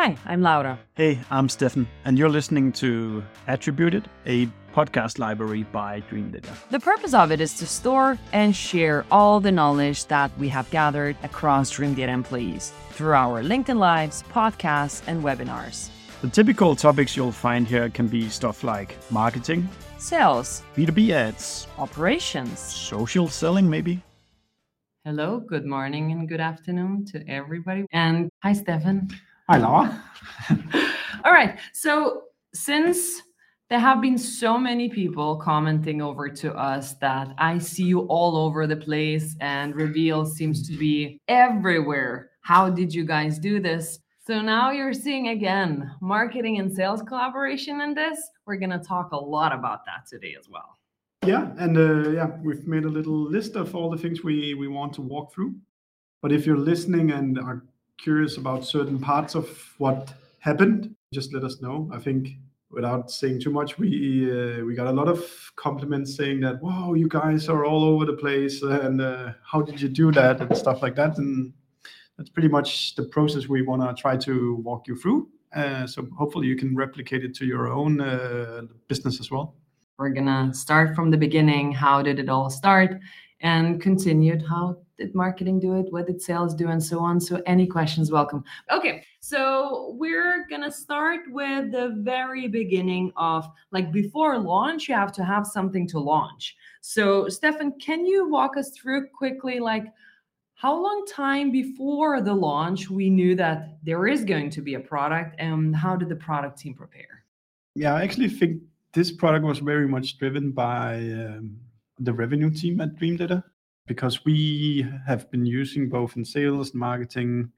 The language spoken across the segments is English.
Hi, I'm Laura. Hey, I'm Steffen, and you're listening to Attributed, a podcast library by Dreamdata. The purpose of it is to store and share all the knowledge that we have gathered across Dreamdata employees through our LinkedIn Lives, podcasts, and webinars. The typical topics you'll find here can be stuff like marketing, Sales, B2B ads, operations. social selling, maybe. Hello, good morning, and good afternoon to everybody. And hi, Steffen. Hi, Laura. All right. So, since there have been so many people commenting over to us that I see you all over the place and Reveal seems to be everywhere. How did you guys do this? So now you're seeing again marketing and sales collaboration in this. We're going to talk a lot about that today as well. Yeah, and uh, yeah, we've made a little list of all the things we we want to walk through. But if you're listening and are curious about certain parts of what happened, just let us know. I think without saying too much, we uh, we got a lot of compliments saying that wow, you guys are all over the place, and uh, how did you do that and stuff like that. And that's pretty much the process we want to try to walk you through. Uh, so hopefully you can replicate it to your own uh, business as well. We're to start from the beginning. How did it all start? And continued, how did marketing do it? What did sales do? And so on. So, any questions, welcome. Okay, so we're going to start with the very beginning of like before launch, you have to have something to launch. So, Steffen, can you walk us through quickly, like, how long time before the launch we knew that there is going to be a product and how did the product team prepare Yeah, I actually think this product was very much driven by um, the revenue team at Dreamdata because we have been using both in sales and marketing,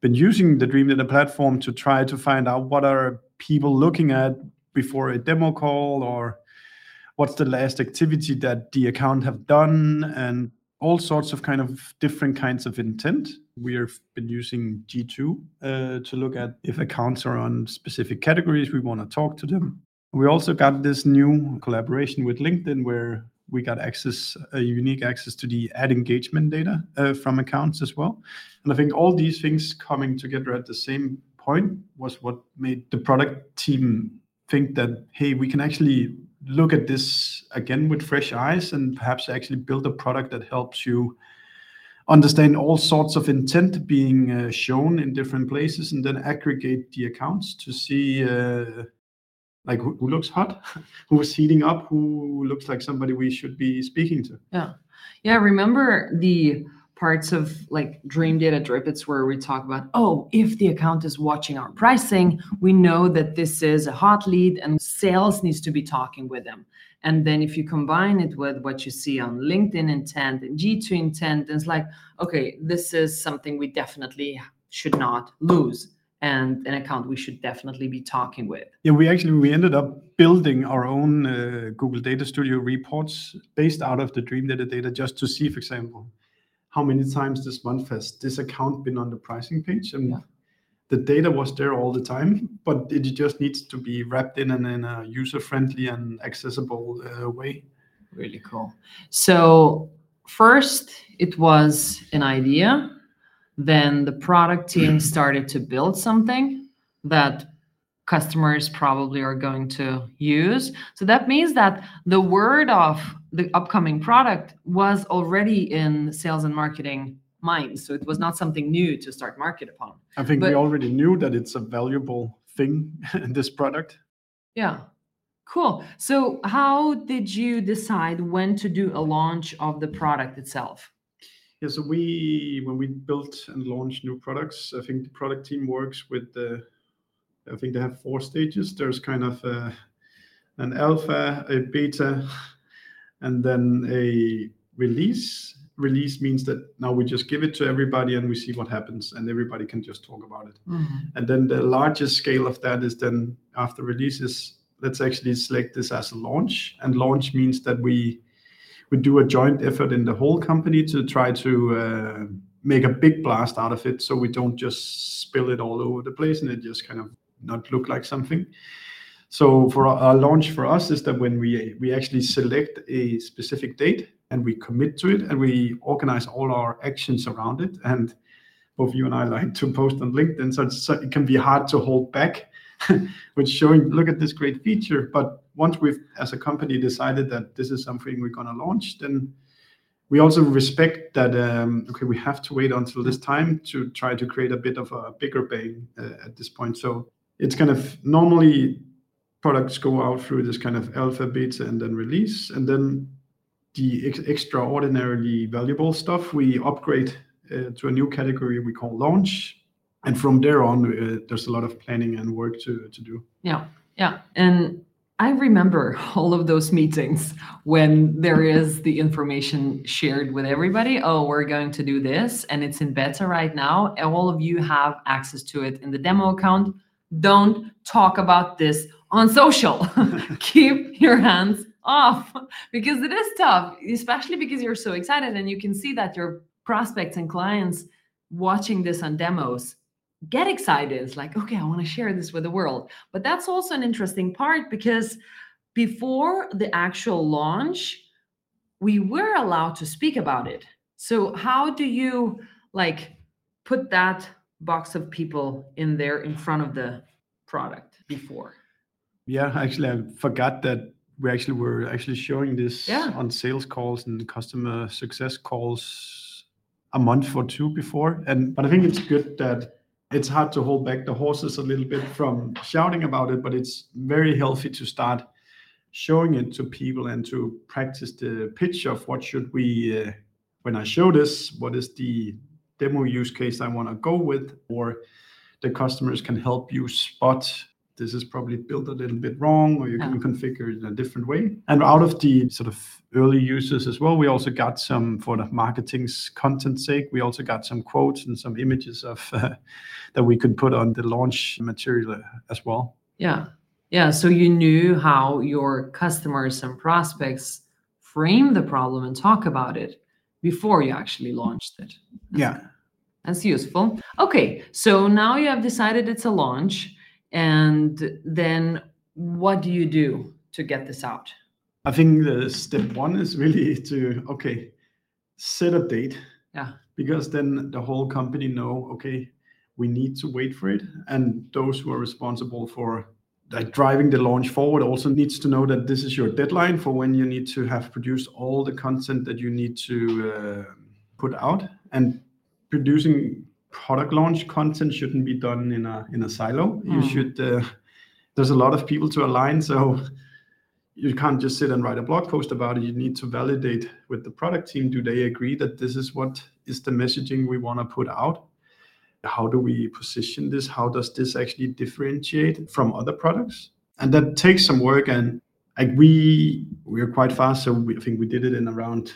been using the Dream platform to try to find out what are people looking at before a demo call or what's the last activity that the account have done and all sorts of kind of different kinds of intent. We've been using G2 uh, to look at if accounts are on specific categories, we want to talk to them. We also got this new collaboration with LinkedIn where we got access, a unique access to the ad engagement data uh, from accounts as well. And I think all these things coming together at the same point was what made the product team think that, hey, we can actually look at this again with fresh eyes and perhaps actually build a product that helps you understand all sorts of intent being uh, shown in different places and then aggregate the accounts to see uh, like who, who looks hot who is heating up who looks like somebody we should be speaking to. Yeah. Yeah remember the parts of like Dreamdata drippets where we talk about oh if the account is watching our pricing we know that this is a hot lead and sales needs to be talking with them. And then if you combine it with what you see on linkedin intent and g2 intent it's like okay this is something we definitely should not lose and an account we should definitely be talking with. Yeah we actually we ended up building our own uh, google data studio reports based out of the Dreamdata data just to see for example how many times this month has this account been on the pricing page? And Yeah. the data was there all the time but it just needs to be wrapped in and in a user friendly and accessible uh, way. Really cool. So first it was an idea then the product team started to build something that customers probably are going to use so that means that the word of the upcoming product was already in sales and marketing minds so it was not something new to start market upon i think But- we already knew that it's a valuable thing in this product Yeah. Cool. So, how did you decide when to do a launch of the product itself? Yeah, so we when we built and launched new products, I think the product team works with the. I think they have four stages. There's kind of an alpha, a beta, and then a release. Release means that now we just give it to everybody and we see what happens, and everybody can just talk about it. Mm-hmm. And then the largest scale of that is then after releases, let's actually select this as a launch. And launch means that we we do a joint effort in the whole company to try to uh, make a big blast out of it, so we don't just spill it all over the place and it just kind of not look like something. So for our, our launch for us is that when we we actually select a specific date and we commit to it and we organize all our actions around it and both you and I like to post on LinkedIn. So, so it can be hard to hold back with showing, look at this great feature. But once we've, as a company, decided that this is something we're going to launch, then we also respect that um, okay we have to wait until this time to try to create a bit of a bigger bang uh, at this point. So it's kind of normally products go out through this kind of alpha beta and then release and then the ex- extraordinarily valuable stuff we upgrade uh, to a new category we call launch. And from there on uh, there's a lot of planning and work to, to do. Yeah. Yeah. And I remember all of those meetings when there is the information shared with everybody. Oh, we're going to do this and it's in beta right now. All of you have access to it in the demo account. Don't talk about this on social. Keep your hands off because it is tough, especially because you're so excited and you can see that your prospects and clients watching this on demos get excited. It's like, okay, I want to share this with the world. But that's also an interesting part because before the actual launch, we were allowed to speak about it. So how do you like put that box of people in there in front of the product before? Yeah, actually, I forgot that we actually were actually showing this Yeah. on sales calls and customer success calls a month or two before. And but I think it's good that it's hard to hold back the horses a little bit from shouting about it, but it's very healthy to start showing it to people and to practice the pitch of what should we uh, when I show this, what is the demo use case I want to go with, or the customers can help you spot this is probably built a little bit wrong, or you can configure it in a different way. And out of the sort of early users as well, we also got some for the marketing's content sake. We also got some quotes and some images of uh, that we could put on the launch material uh, as well. Yeah. Yeah. So you knew how your customers and prospects frame the problem and talk about it before you actually launched it. Yeah. That's useful. Okay. So now you have decided it's a launch. And then what do you do to get this out? I think the step one is really to okay, set a date. Yeah. Because then the whole company know okay, we need to wait for it, and those who are responsible for like driving the launch forward also needs to know that this is your deadline for when you need to have produced all the content that you need to uh, put out and producing product launch content shouldn't be done in a in a silo. You Mm. should. Uh, there's a lot of people to align, so you can't just sit and write a blog post about it. You need to validate with the product team. Do they agree that this is what is the messaging we want to put out? How do we position this? How does this actually differentiate from other products? And that takes some work. And like we we are quite fast, so we, I think we did it in around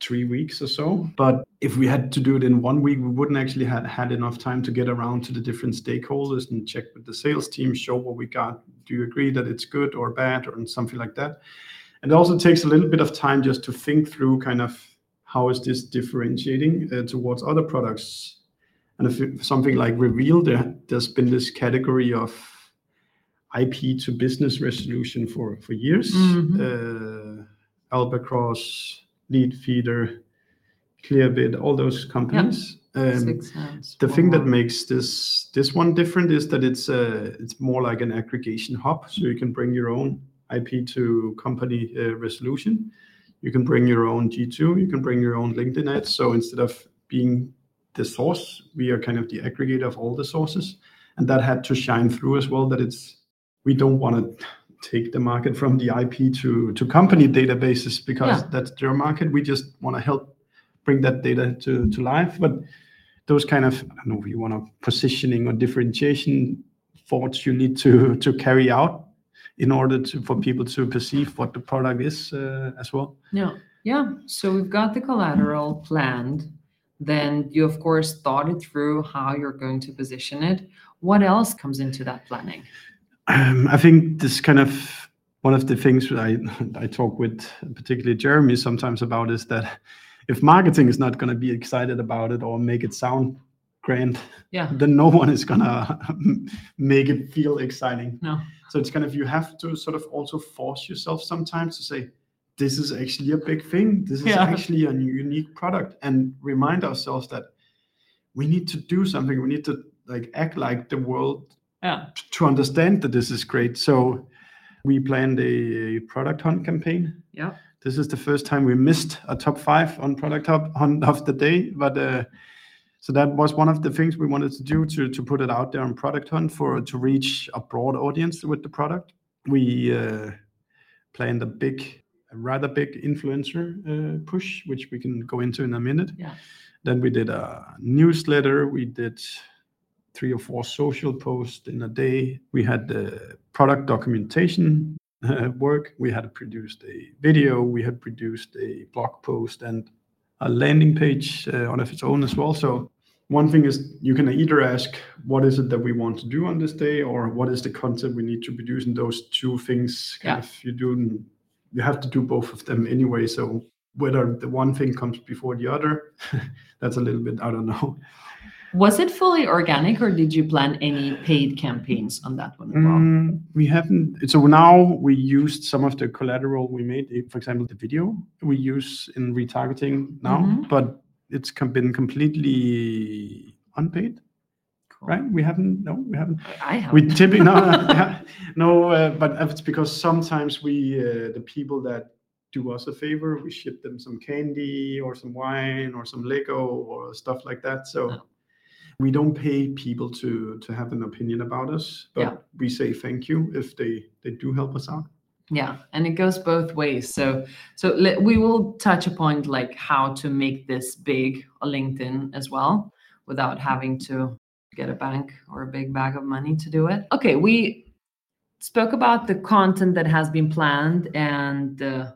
three weeks or so. But if we had to do it in one week, we wouldn't actually had had enough time to get around to the different stakeholders and check with the sales team, show what we got. Do you agree that it's good or bad or something like that? And it also takes a little bit of time just to think through kind of how is this differentiating uh, towards other products. And if something like Reveal, there, there's been this category of IP to business resolution for for years. Mhm. Uh, Albacross, Leadfeeder, Clearbit, all those companies. Um, 6sense. the thing that makes this this one different is that it's uh, it's more like an aggregation hub, so you can bring your own IP to company uh, resolution. You can bring your own G2. You can bring your own LinkedIn ads. So instead of being the source, we are kind of the aggregator of all the sources, and that had to shine through as well. That it's we don't want to take the market from the IP to to company databases because Yeah. that's their market. We just want to help bring that data to to life, but those kind of I don't know if you want to positioning or differentiation thoughts you need to to carry out in order to for people to perceive what the product is uh, as well. Yeah. Yeah. So we've got the collateral planned. Then you, of course, thought it through how you're going to position it. What else comes into that planning? Um, I think this kind of one of the things I I talk with particularly Jeremy sometimes about is that if marketing is not going to be excited about it or make it sound grand, Yeah. then no one is gonna make it feel exciting. No. So it's kind of you have to sort of also force yourself sometimes to say, this is actually a big thing. This is Yeah. actually a unique product, and remind ourselves that we need to do something. We need to like act like the world Yeah. to understand that this is great. So we planned a product hunt campaign. Yeah. This is the first time we missed a top five on product hunt of the day, but uh, so that was one of the things we wanted to do to to put it out there on product hunt for to reach a broad audience with the product. We uh, planned a big, a rather big influencer uh, push, which we can go into in a minute. Yeah. Then we did a newsletter. We did three or four social posts in a day. We had the product documentation uh, work. We had produced a video. We had produced a blog post and a landing page uh, on its own as well. So one thing is you can either ask what is it that we want to do on this day or what is the content we need to produce and those two things kind Yeah. of you do you have to do both of them anyway so whether the one thing comes before the other that's a little bit i don't know Was it fully organic or did you plan any paid campaigns on that one as well? Mm, we haven't. So now we used some of the collateral we made. eh, For example, the video we use in retargeting now, Mhm. but it's been completely unpaid, Cool. right? We haven't. No, we haven't. I have. We typically no, no, uh, but it's because sometimes we uh, the people that do us a favor, we ship them some candy or some wine or some Lego or stuff like that. So. Oh. We don't pay people to to have an opinion about us, but Yeah. we say thank you if they they do help us out. Yeah, and it goes both ways. So, so le- we will touch upon like how to make this big on LinkedIn as well, without having to get a bank or a big bag of money to do it. Okay, we spoke about the content that has been planned and uh,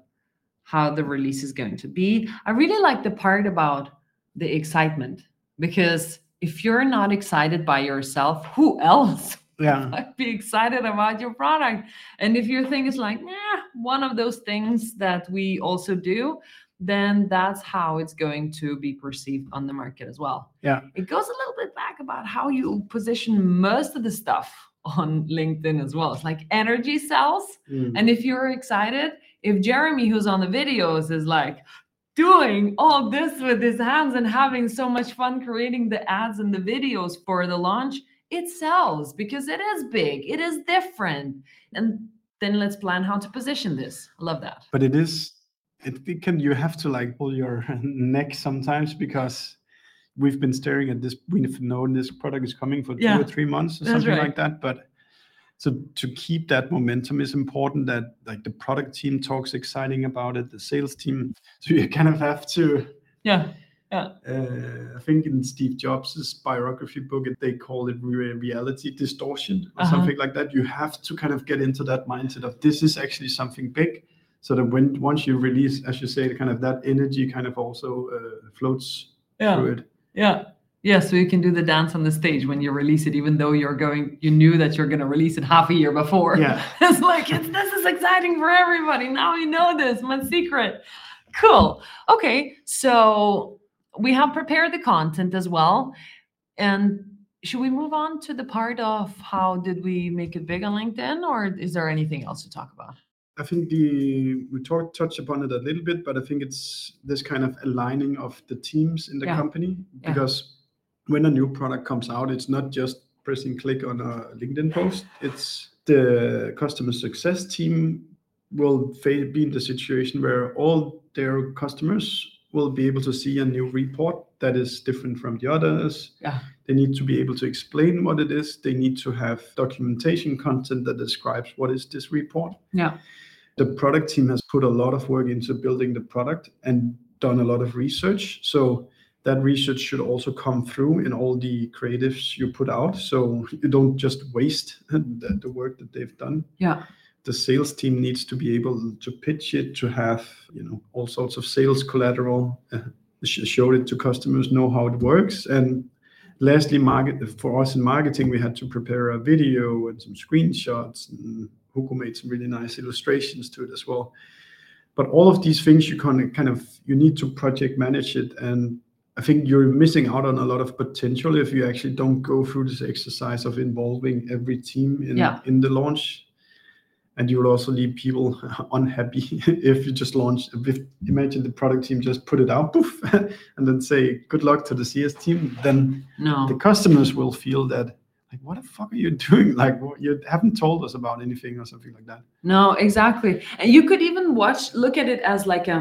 how the release is going to be. I really like the part about the excitement because if you're not excited by yourself, who else Yeah, might be excited about your product. And if your thing is like, nah, one of those things that we also do, then that's how it's going to be perceived on the market as well. Yeah. It goes a little bit back about how you position most of the stuff on LinkedIn as well. It's like energy sells. Mm. And if you're excited, if Jeremy, who's on the videos, is like doing all this with his hands and having so much fun creating the ads and the videos for the launch, it sells because it is big, it is different. And then let's plan how to position this. I love that. but it is it, it can you have to like pull your neck sometimes because we've been staring at this we've known this product is coming for two Yeah, or three months or that's something right. like that but to keep that momentum is important that like the product team talks exciting about it the sales team so you kind of have to Yeah. uh, I think in Steve Jobs' biography book, they call it reality distortion or Uh-huh. something like that. You have to kind of get into that mindset of this is actually something big, so that when once you release, as you say, kind of that energy kind of also uh, floats through it. Yeah. Yeah, so you can do the dance on the stage when you release it, even though you're going, you knew that you're going to release it half a year before. Yeah. it's like, it's, this is exciting for everybody. Now we know this, my secret. Cool. Okay, so we have prepared the content as well. And should we move on to the part of how did we make it big on LinkedIn, or is there anything else to talk about? I think the we talked touched upon it a little bit, but I think it's this kind of aligning of the teams in the Yeah. company Yeah. because when a new product comes out, it's not just pressing click on a LinkedIn post. It's the customer success team will be in the situation where all their customers will be able to see a new report that is different from the others. Yeah. They need to be able to explain what it is. They need to have documentation content that describes what is this report Yeah. the product team has put a lot of work into building the product and done a lot of research. So that research should also come through in all the creatives you put out. So you don't just waste the, the work that they've done. Yeah. The sales team needs to be able to pitch it, to have you know all sorts of sales collateral, uh, show it to customers, know how it works, and lastly, market for us in marketing, we had to prepare a video and some screenshots. And Hugo made some really nice illustrations to it as well. But all of these things, you can kind of you need to project manage it, and I think you're missing out on a lot of potential if you actually don't go through this exercise of involving every team in Yeah. in the launch. and you will also leave people unhappy if you just launch if imagine the product team just put it out poof and then say good luck to the cs team then No. the customers will feel that like what the fuck are you doing like what, you haven't told us about anything or something like that No, exactly. And you could even watch, look at it as like a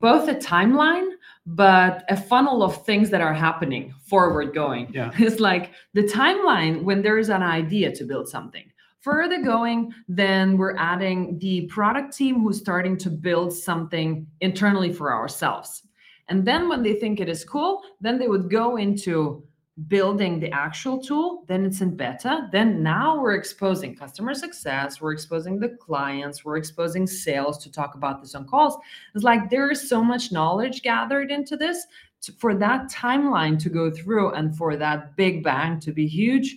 both a timeline, but a funnel of things that are happening forward going. Yeah. It's like the timeline when there is an idea to build something. Further going, then we're adding the product team who's starting to build something internally for ourselves. And then when they think it is cool, then they would go into building the actual tool, then it's in beta. Then now we're exposing customer success, we're exposing the clients, we're exposing sales to talk about this on calls. It's like there is so much knowledge gathered into this to, for that timeline to go through and for that big bang to be huge,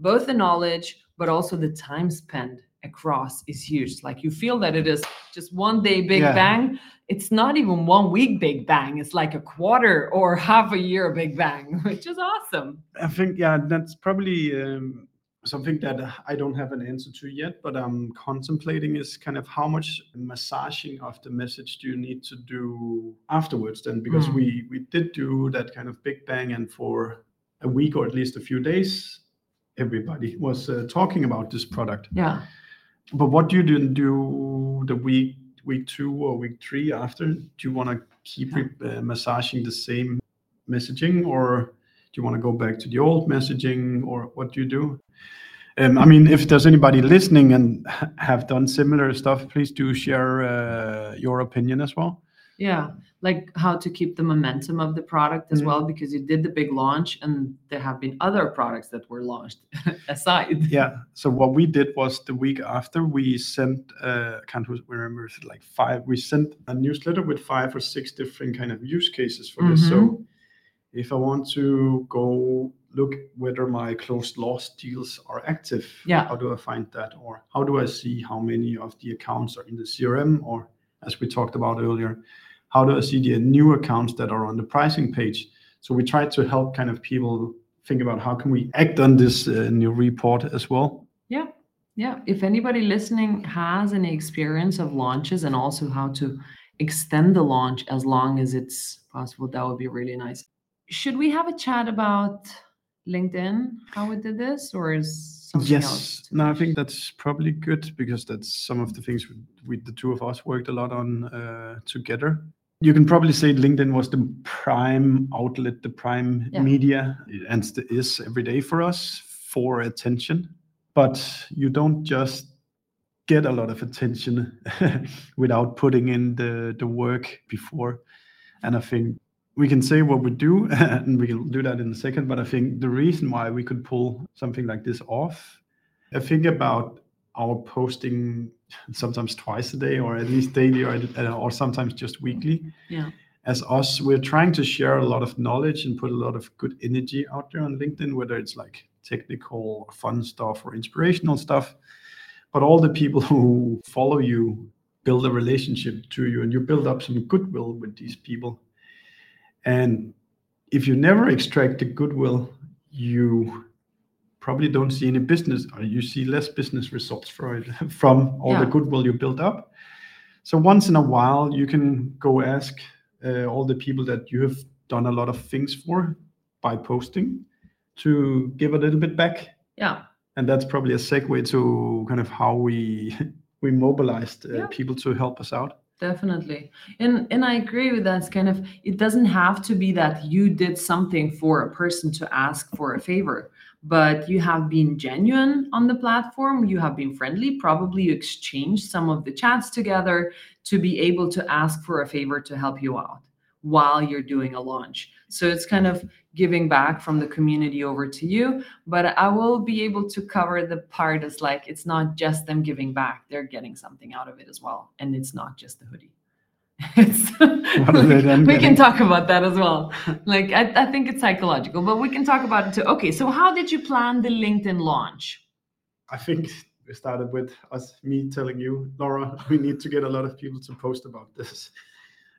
both the knowledge, but also the time spent across is huge. Like you feel that it is just one day big Yeah. bang. It's not even one week big bang. It's like a quarter or half a year big bang, which is awesome. I think yeah, that's probably um, something that I don't have an answer to yet, but I'm contemplating is kind of how much massaging of the message do you need to do afterwards then because Mm. we we did do that kind of big bang and for a week or at least a few days everybody was uh, talking about this product Yeah. but what do you do, do the week week two or week three after do you want to keep uh, massaging the same messaging or do you want to go back to the old messaging or what do you do? Um, i mean if there's anybody listening and have done similar stuff please do share uh, your opinion as well Yeah. Like how to keep the momentum of the product as Mhm. well, because you did the big launch and there have been other products that were launched aside. yeah so what we did was the week after we sent uh, I can't remember like five we sent a newsletter with five or six different kind of use cases for this so Mhm. if i want to go look whether my closed loss deals are active Yeah. how do i find that or how do i see how many of the accounts are in the crm or as we talked about earlier how see the new accounts that are on the pricing page so we try to help kind of people think about how can we act on this uh, new report as well Yeah. Yeah. If anybody listening has any experience of launches and also how to extend the launch as long as it's possible, that would be really nice. Should we have a chat about LinkedIn, how we did this, or is something else? yes to no i think that's probably good because that's some of the things we, we the two of us worked a lot on uh, together you can probably say linkedin was the prime outlet the prime Yeah. media and is every day for us for attention but you don't just get a lot of attention without putting in the the work before and i think we can say what we do and we can do that in a second but i think the reason why we could pull something like this off i think about our posting sometimes twice a day or at least daily or, or sometimes just weekly. Yeah. as us we're trying to share a lot of knowledge and put a lot of good energy out there on linkedin whether it's like technical or fun stuff or inspirational stuff. But all the people who follow you build a relationship to you and you build up some goodwill with these people and if you never extract the goodwill you probably don't see any business or you see less business results for it from all the goodwill you built up so once in a while you can go ask uh, all the people that you have done a lot of things for by posting to give a little bit back Yeah. and that's probably a segue to kind of how we we mobilized uh, Yeah. people to help us out definitely. And and i agree with that it's kind of it doesn't have to be that you did something for a person to ask for a favor but you have been genuine on the platform. You have been friendly. Probably you exchanged some of the chats together to be able to ask for a favor to help you out while you're doing a launch so it's kind of giving back from the community over to you but i will be able to cover the part as like it's not just them giving back they're getting something out of it as well and it's not just the hoodie. It's What are they then we can talk about that as well. Like I, I think it's psychological but we can talk about it too. Okay so how did you plan the linkedin launch? I think we started with us me telling you laura we need to get a lot of people to post about this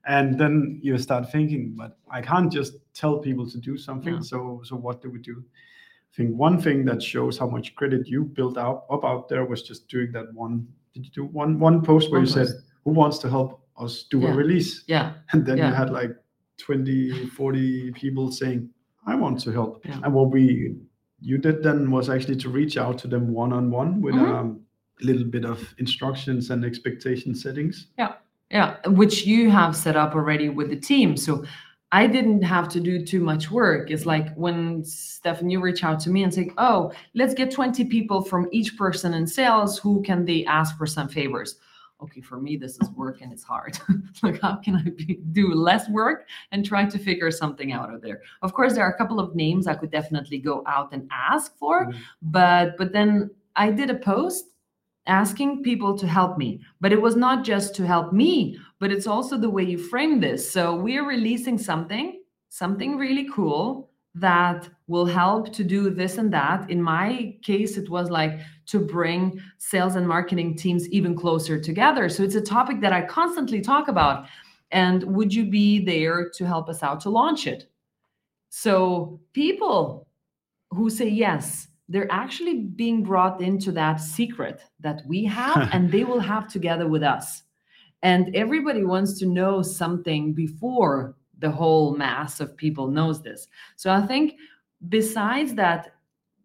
and then you start thinking but i can't just tell people to do something Yeah. so so what do we do i think one thing that shows how much credit you built out up out there was just doing that one did you do one one post where One you said who wants to help us do Yeah. a release Yeah. and then Yeah. you had like 20 40 people saying i want to help Yeah. and what we you did then was actually to reach out to them one on one with Mhm. um, a little bit of instructions and expectation settings Yeah, which you have set up already with the team. So I didn't have to do too much work. It's like when Steffen, you reach out to me and say, "Oh, let's get 20 people from each person in sales. Who can they ask for some favors?" Okay, for me, this is work and it's hard. like, how can I be, do less work and try to figure something out of there? Of course, there are a couple of names I could definitely go out and ask for, Mhm. but but then I did a post asking people to help me. But it was not just to help me, but it's also the way you frame this. So we're releasing something, something really cool that will help to do this and that. In my case, it was like to bring sales and marketing teams even closer together. So it's a topic that I constantly talk about. And would you be there to help us out to launch it? So people who say yes, they're actually being brought into that secret that we have and they will have together with us. And everybody wants to know something before the whole mass of people knows this. So I think besides that,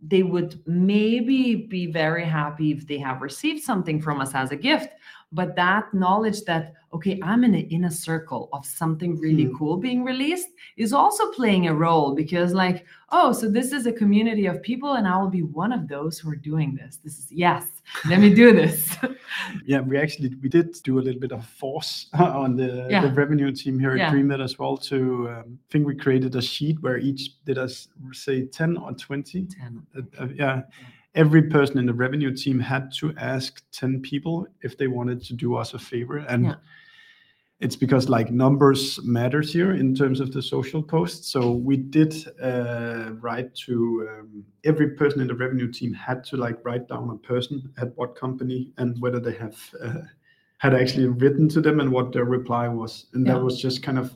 they would maybe be very happy if they have received something from us as a gift but that knowledge that okay i'm in an inner circle of something really Hmm. cool being released is also playing a role because like oh so this is a community of people and i will be one of those who are doing this this is yes let me do this yeah we actually we did do a little bit of force on the, Yeah. the revenue team here at Yeah. dreamnet as well to um, think we created a sheet where each did us say 10 or 20 Ten. uh, uh, yeah every person in the revenue team had to ask 10 people if they wanted to do us a favor and Yeah. it's because like numbers matters here in terms of the social posts so we did uh, write to um, every person in the revenue team had to like write down a person at what company and whether they have uh, had actually written to them and what their reply was and Yeah. that was just kind of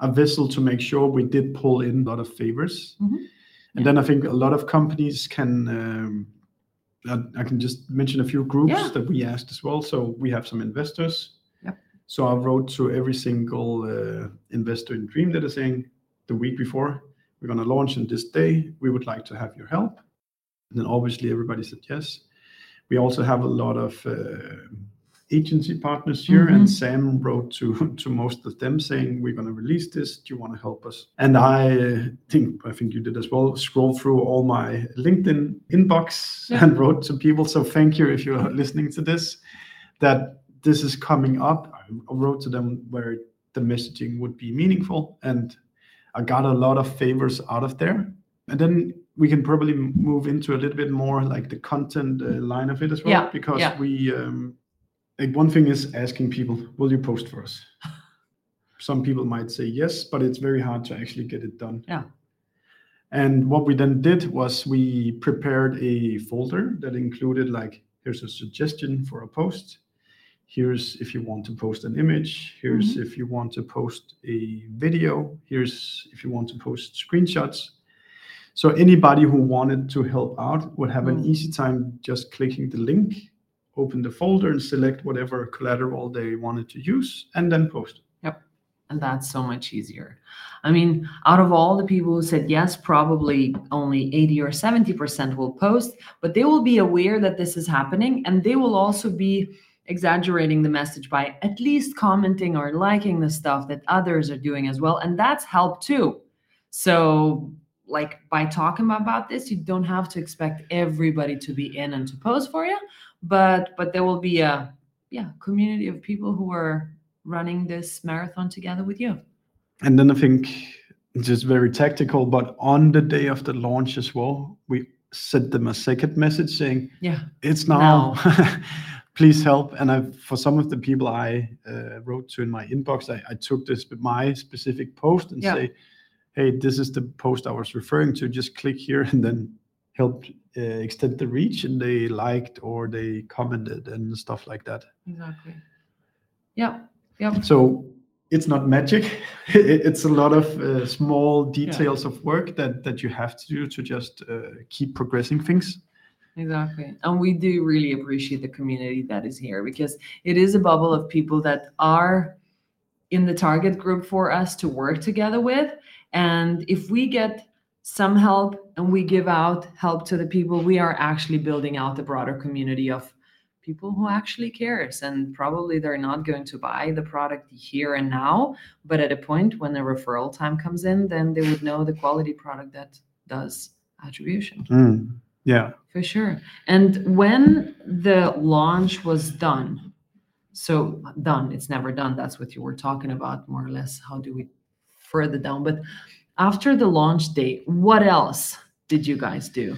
a vessel to make sure we did pull in a lot of favors Mhm. And Yeah. then I think a lot of companies can. Um, I, I can just mention a few groups Yeah. that we asked as well. So we have some investors. Yep. So I wrote to every single uh, investor in Dream that is saying the week before we're going to launch on this day. We would like to have your help. And then obviously everybody said yes. We also have a lot of uh, agency partners here, Mhm. and Sam wrote to to most of them saying we're going to release this. Do you want to help us? And I think I think you did as well. Scroll through all my LinkedIn inbox Yeah. and wrote to people. So thank you if you're listening to this. That this is coming up. I wrote to them where the messaging would be meaningful, and I got a lot of favors out of there. And then we can probably move into a little bit more like the content uh, line of it as well, Yeah, because yeah. we um, like one thing is asking people, "Will you post for us?" Some people might say yes, but it's very hard to actually get it done. Yeah. And what we then did was we prepared a folder that included like here's a suggestion for a post. Here's if you want to post an image. Here's if you want to post a video. Here's if you want to post screenshots. So anybody who wanted to help out would have an Mm. easy time just clicking the link, open the folder and select whatever collateral they wanted to use and then post. Yep. And that's so much easier. I mean, out of all the people who said yes, probably only 80 or 70% will post, but they will be aware that this is happening and they will also be exaggerating the message by at least commenting or liking the stuff that others are doing as well. And that's help too. So, like by talking about this, you don't have to expect everybody to be in and to post for you, but but there will be a yeah, community of people who are running this marathon together with you. And then I think just very tactical, but on the day of the launch as well, we sent them a second message saying, Yeah. it's now. Please help. And I, for some of the people I uh, wrote to in my inbox, I, I took this my specific post and Yeah. say, "Hey, this is the post I was referring to. Just click here and then help uh, extend the reach." And they liked or they commented and stuff like that. Exactly. Yeah. yeah So it's not magic. It's a lot of uh, small details of work that that you have to do to just uh, keep progressing things. exactly. And we do really appreciate the community that is here because it is a bubble of people that are in the target group for us to work together with. And if we get some help and we give out help to the people, we are actually building out a broader community of people who actually cares and probably they're not going to buy the product here and now but at a point when the referral time comes in then they would know the quality product that does attribution. Mm, yeah. for sure. And when the launch was done so done it's never done that's what you were talking about more or less how do we further down but after the launch date what else did you guys do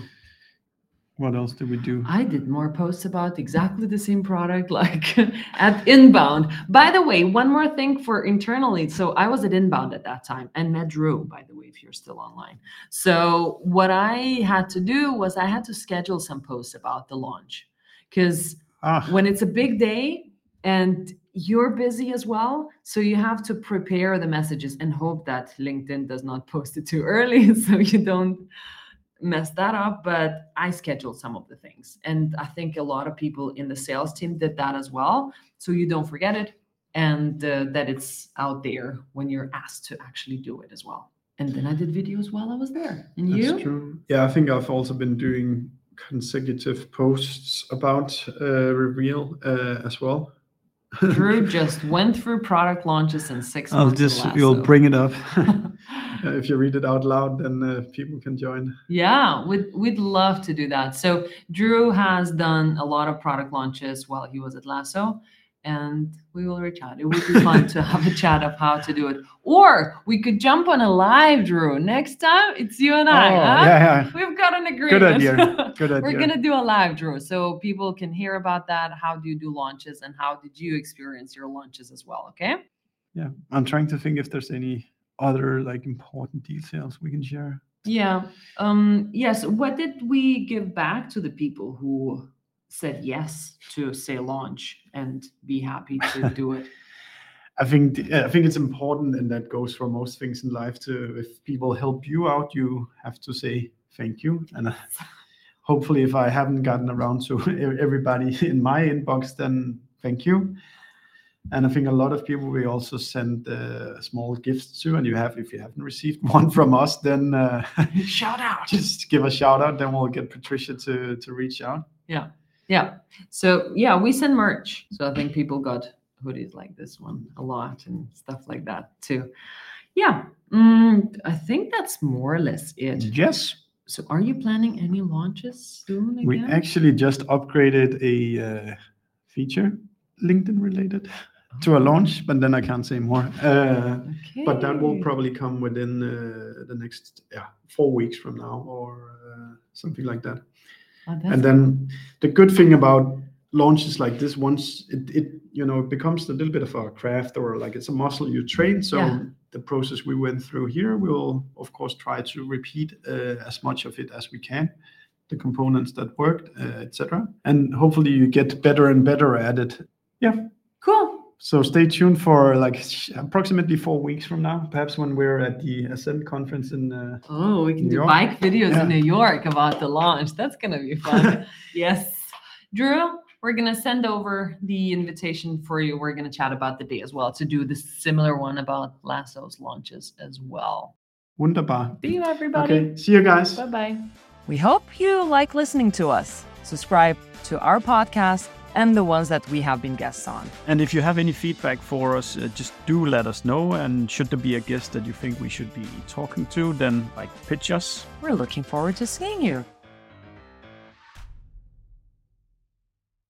What else did we do? I did more posts about exactly the same product, like at Inbound. By the way, one more thing for internally. So I was at Inbound at that time and met Drew, by the way, if you're still online. So what I had to do was I had to schedule some posts about the launch because Ah, when it's a big day and you're busy as well so you have to prepare the messages and hope that linkedin does not post it too early so you don't mess that up but i scheduled some of the things and i think a lot of people in the sales team did that as well so you don't forget it and uh, that it's out there when you're asked to actually do it as well and then i did videos while i was there and that's you true. Yeah, I think I've also been doing consecutive posts about uh, Reveal uh, as well. Drew just went through product launches in 6 I'll months just or you'll bring it up. Uh, if you read it out loud, then uh, people can join. Yeah, we'd, we'd love to do that. So Drew has done a lot of product launches while he was at Lasso, and we will reach out. It would be fun to have a chat of how to do it. Or we could jump on a live, Drew. Next time, it's you and I. oh, huh? yeah, yeah. We've got an agreement. Good idea. Good idea. We're gonna do a live, Drew, so people can hear about that. How do you do launches, and how did you experience your launches as well? Okay. Yeah, I'm trying to think if there's any other like important details we can share. Yeah. Um, yes. What did we give back to the people who said yes to say launch and be happy to do it? I think I think it's important, and that goes for most things in life. To if people help you out, you have to say thank you. And uh, hopefully, if I haven't gotten around to everybody in my inbox, then thank you. And I think a lot of people we also send uh, small gifts to, and you have if you haven't received one from us, then uh, Shout out. just give a shout out. Then we'll get Patricia to to reach out. Yeah. Yeah. So yeah, we send merch. So I think people got hoodies like this one a lot and stuff like that too. Yeah. Mm, I think that's more or less it. Yes, So are you planning any launches soon again? we actually just upgraded a uh, feature LinkedIn related to a launch, but then I can't say more. Uh, but that will probably come within uh, the next yeah four weeks from now or uh, something like that. Oh, And then the good thing about launches like this, once it, it you know it becomes a little bit of a craft or like it's a muscle you train. So Yeah. the process we went through here, we will of course try to repeat uh, as much of it as we can, the components that worked, uh, etc. And hopefully you get better and better at it. Yeah. cool. So stay tuned for like approximately four weeks from now, perhaps when we're at the Ascend conference in. Uh, Oh, we can New do York? bike videos Yeah. in New York about the launch. That's gonna be fun. yes. Drew, we're gonna send over the invitation for you. We're gonna chat about the day as well to do the similar one about Lasso's launches as well. wunderbar. See you everybody. Okay. See you guys. Bye bye. We hope you like listening to us. Subscribe to our podcast and the ones that we have been guests on. And if you have any feedback for us, uh, just do let us know. And should there be a guest that you think we should be talking to, then like pitch us. We're looking forward to seeing you.